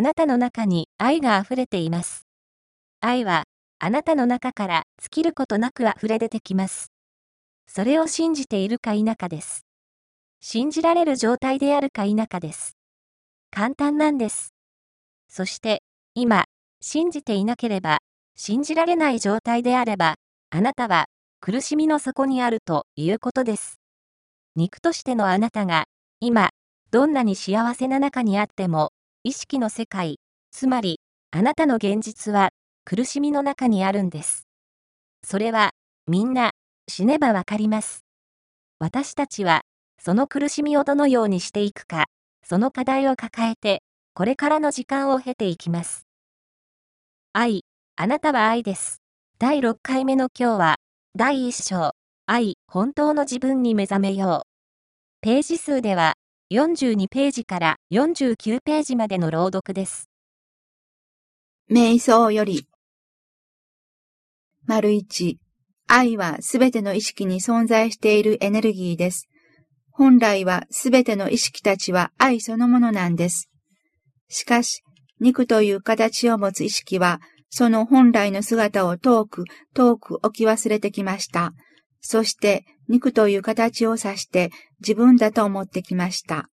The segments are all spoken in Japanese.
あなたの中に愛が溢れています。愛は、あなたの中から尽きることなく溢れ出てきます。それを信じているか否かです。信じられる状態であるか否かです。簡単なんです。そして、今、信じていなければ、信じられない状態であれば、あなたは苦しみの底にあるということです。肉としてのあなたが、今、どんなに幸せな中にあっても、意識の世界、つまり、あなたの現実は、苦しみの中にあるんです。それは、みんな、死ねばわかります。私たちは、その苦しみをどのようにしていくか、その課題を抱えて、これからの時間を経ていきます。愛、あなたは愛です。第6回目の今日は、第1章、愛、本当の自分に目覚めよう。ページ数では、42ページから49ページまでの朗読です。瞑想より。丸一、愛はすべての意識に存在しているエネルギーです。本来はすべての意識たちは愛そのものなんです。しかし、肉という形を持つ意識は、その本来の姿を遠く、遠く置き忘れてきました。そして、肉という形を指して自分だと思ってきました。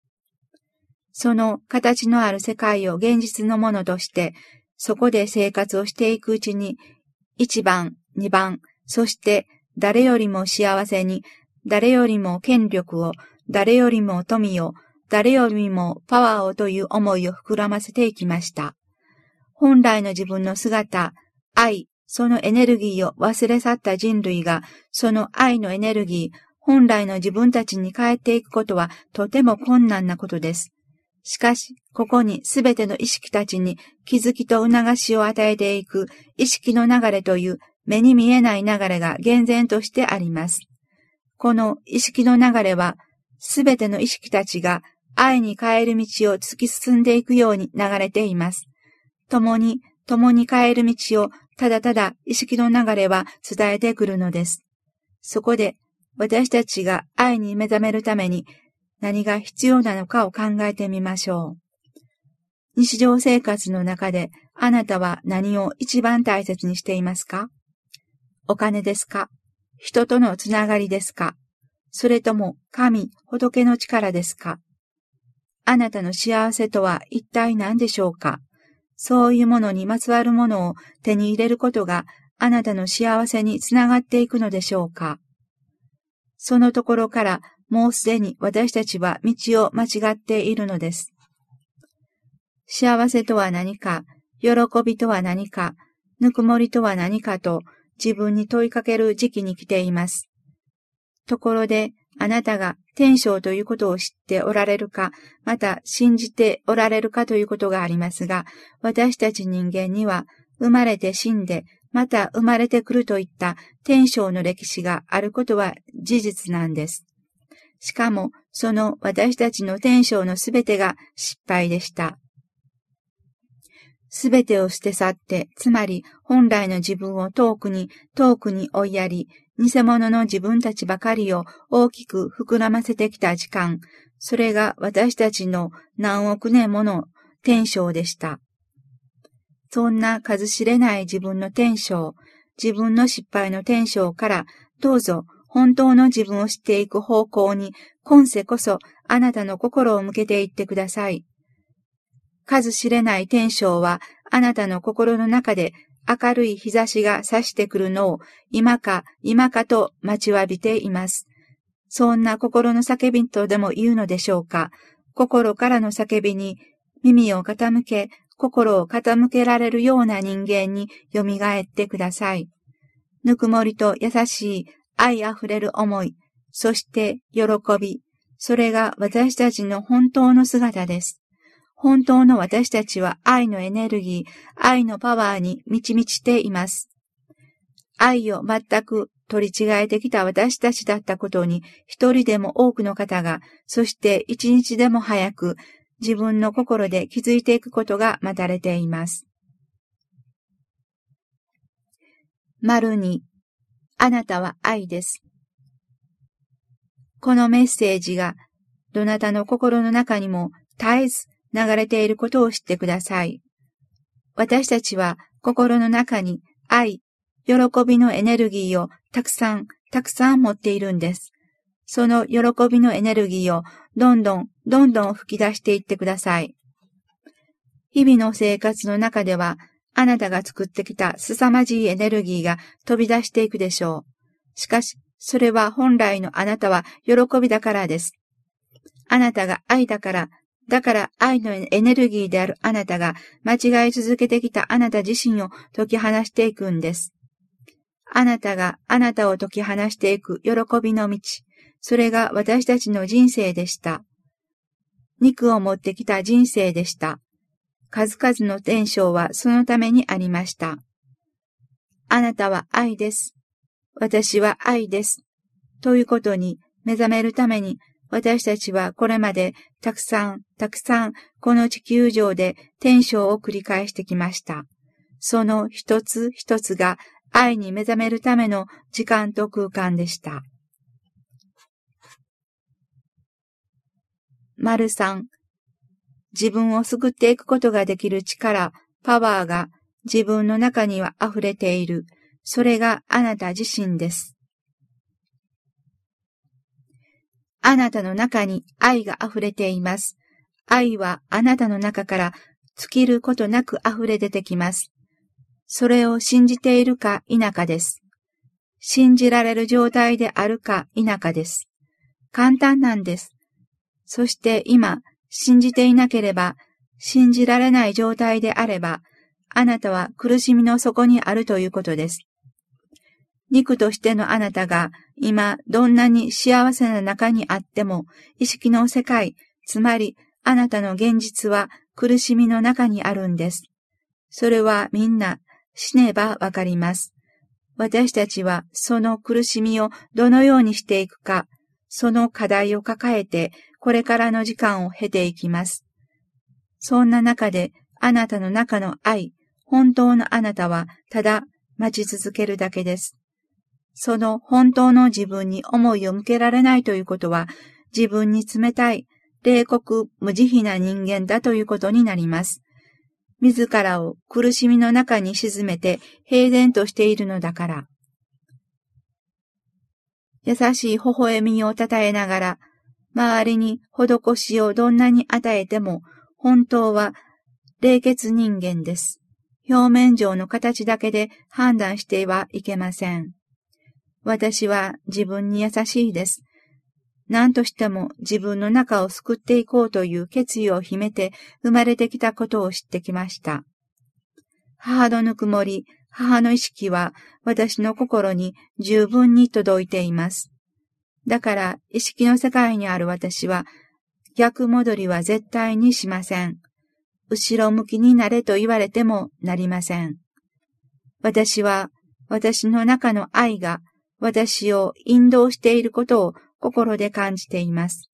その形のある世界を現実のものとして、そこで生活をしていくうちに、一番、二番、そして誰よりも幸せに、誰よりも権力を、誰よりも富を、誰よりもパワーをという思いを膨らませていきました。本来の自分の姿、愛、そのエネルギーを忘れ去った人類が、その愛のエネルギー、本来の自分たちに変えていくことはとても困難なことです。しかし、ここにすべての意識たちに気づきと促しを与えていく意識の流れという目に見えない流れが厳然としてあります。この意識の流れは、すべての意識たちが愛に変える道を突き進んでいくように流れています。共に、共に変える道をただただ意識の流れは伝えてくるのです。そこで、私たちが愛に目覚めるために何が必要なのかを考えてみましょう。日常生活の中であなたは何を一番大切にしていますか？お金ですか？人とのつながりですか？それとも神、仏の力ですか？あなたの幸せとは一体何でしょうか？そういうものにまつわるものを手に入れることがあなたの幸せにつながっていくのでしょうか？そのところからもうすでに私たちは道を間違っているのです。幸せとは何か、喜びとは何か、ぬくもりとは何かと自分に問いかける時期に来ています。ところで、あなたが天性ということを知っておられるか、また信じておられるかということがありますが、私たち人間には生まれて死んで、また生まれてくるといった天性の歴史があることは事実なんです。しかも、その私たちの天性のすべてが失敗でした。すべてを捨て去って、つまり本来の自分を遠くに遠くに追いやり、偽物の自分たちばかりを大きく膨らませてきた時間、それが私たちの何億年もの天性でした。そんな数知れない自分の天性、自分の失敗の天性から、どうぞ本当の自分を知っていく方向に、今世こそあなたの心を向けていってください。数知れない天性は、あなたの心の中で明るい日差しが差してくるのを今か今かと待ちわびています。そんな心の叫びとでも言うのでしょうか。心からの叫びに耳を傾け、心を傾けられるような人間に蘇ってください。ぬくもりと優しい愛あふれる思い、そして喜び、それが私たちの本当の姿です。本当の私たちは愛のエネルギー、愛のパワーに満ち満ちています。愛を全く取り違えてきた私たちだったことに、一人でも多くの方が、そして一日でも早く自分の心で気づいていくことが待たれています。丸にあなたは愛です。このメッセージが、どなたの心の中にも絶えず流れていることを知ってください。私たちは心の中に愛、喜びのエネルギーをたくさん、たくさん持っているんです。その喜びのエネルギーをどんどん、どんどん吹き出していってください。日々の生活の中では、あなたが作ってきた凄まじいエネルギーが飛び出していくでしょう。しかし、それは本来のあなたは喜びだからです。あなたが愛だから、だから愛のエネルギーであるあなたが間違い続けてきたあなた自身を解き放していくんです。あなたがあなたを解き放していく喜びの道、それが私たちの人生でした。肉を持ってきた人生でした。数々の伝承はそのためにありました。あなたは愛です。私は愛です。ということに目覚めるために私たちはこれまでたくさん、たくさんこの地球上で天章を繰り返してきました。その一つ一つが愛に目覚めるための時間と空間でした。丸三、自分を救っていくことができる力、パワーが自分の中には溢れている。それがあなた自身です。あなたの中に愛が溢れています。愛はあなたの中から尽きることなく溢れ出てきます。それを信じているか否かです。信じられる状態であるか否かです。簡単なんです。そして今、信じていなければ、信じられない状態であれば、あなたは苦しみの底にあるということです。肉としてのあなたが今どんなに幸せな中にあっても意識の世界、つまりあなたの現実は苦しみの中にあるんです。それはみんな死ねばわかります。私たちはその苦しみをどのようにしていくか、その課題を抱えてこれからの時間を経ていきます。そんな中であなたの中の愛、本当のあなたはただ待ち続けるだけです。その本当の自分に思いを向けられないということは、自分に冷たい、冷酷無慈悲な人間だということになります。自らを苦しみの中に沈めて平然としているのだから。優しい微笑みをたたえながら、周りに施しをどんなに与えても、本当は冷血人間です。表面上の形だけで判断してはいけません。私は自分に優しいです。何としても自分の中を救っていこうという決意を秘めて生まれてきたことを知ってきました。母のぬくもり、母の意識は私の心に十分に届いています。だから意識の世界にある私は逆戻りは絶対にしません。後ろ向きになれと言われてもなりません。私は私の中の愛が私を引導していることを心で感じています。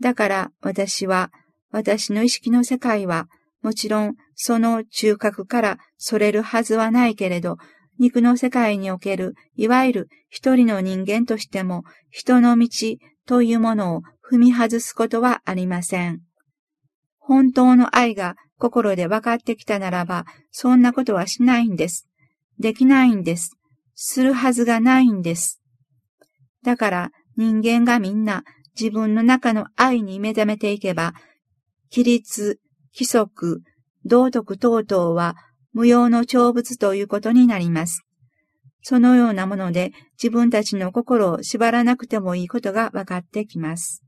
だから私は、私の意識の世界は、もちろんその中核からそれるはずはないけれど、肉の世界における、いわゆる一人の人間としても、人の道というものを踏み外すことはありません。本当の愛が心で分かってきたならば、そんなことはしないんです。できないんです。するはずがないんです。だから人間がみんな自分の中の愛に目覚めていけば、規律、規則、道徳等々は無用の長物ということになります。そのようなもので自分たちの心を縛らなくてもいいことが分かってきます。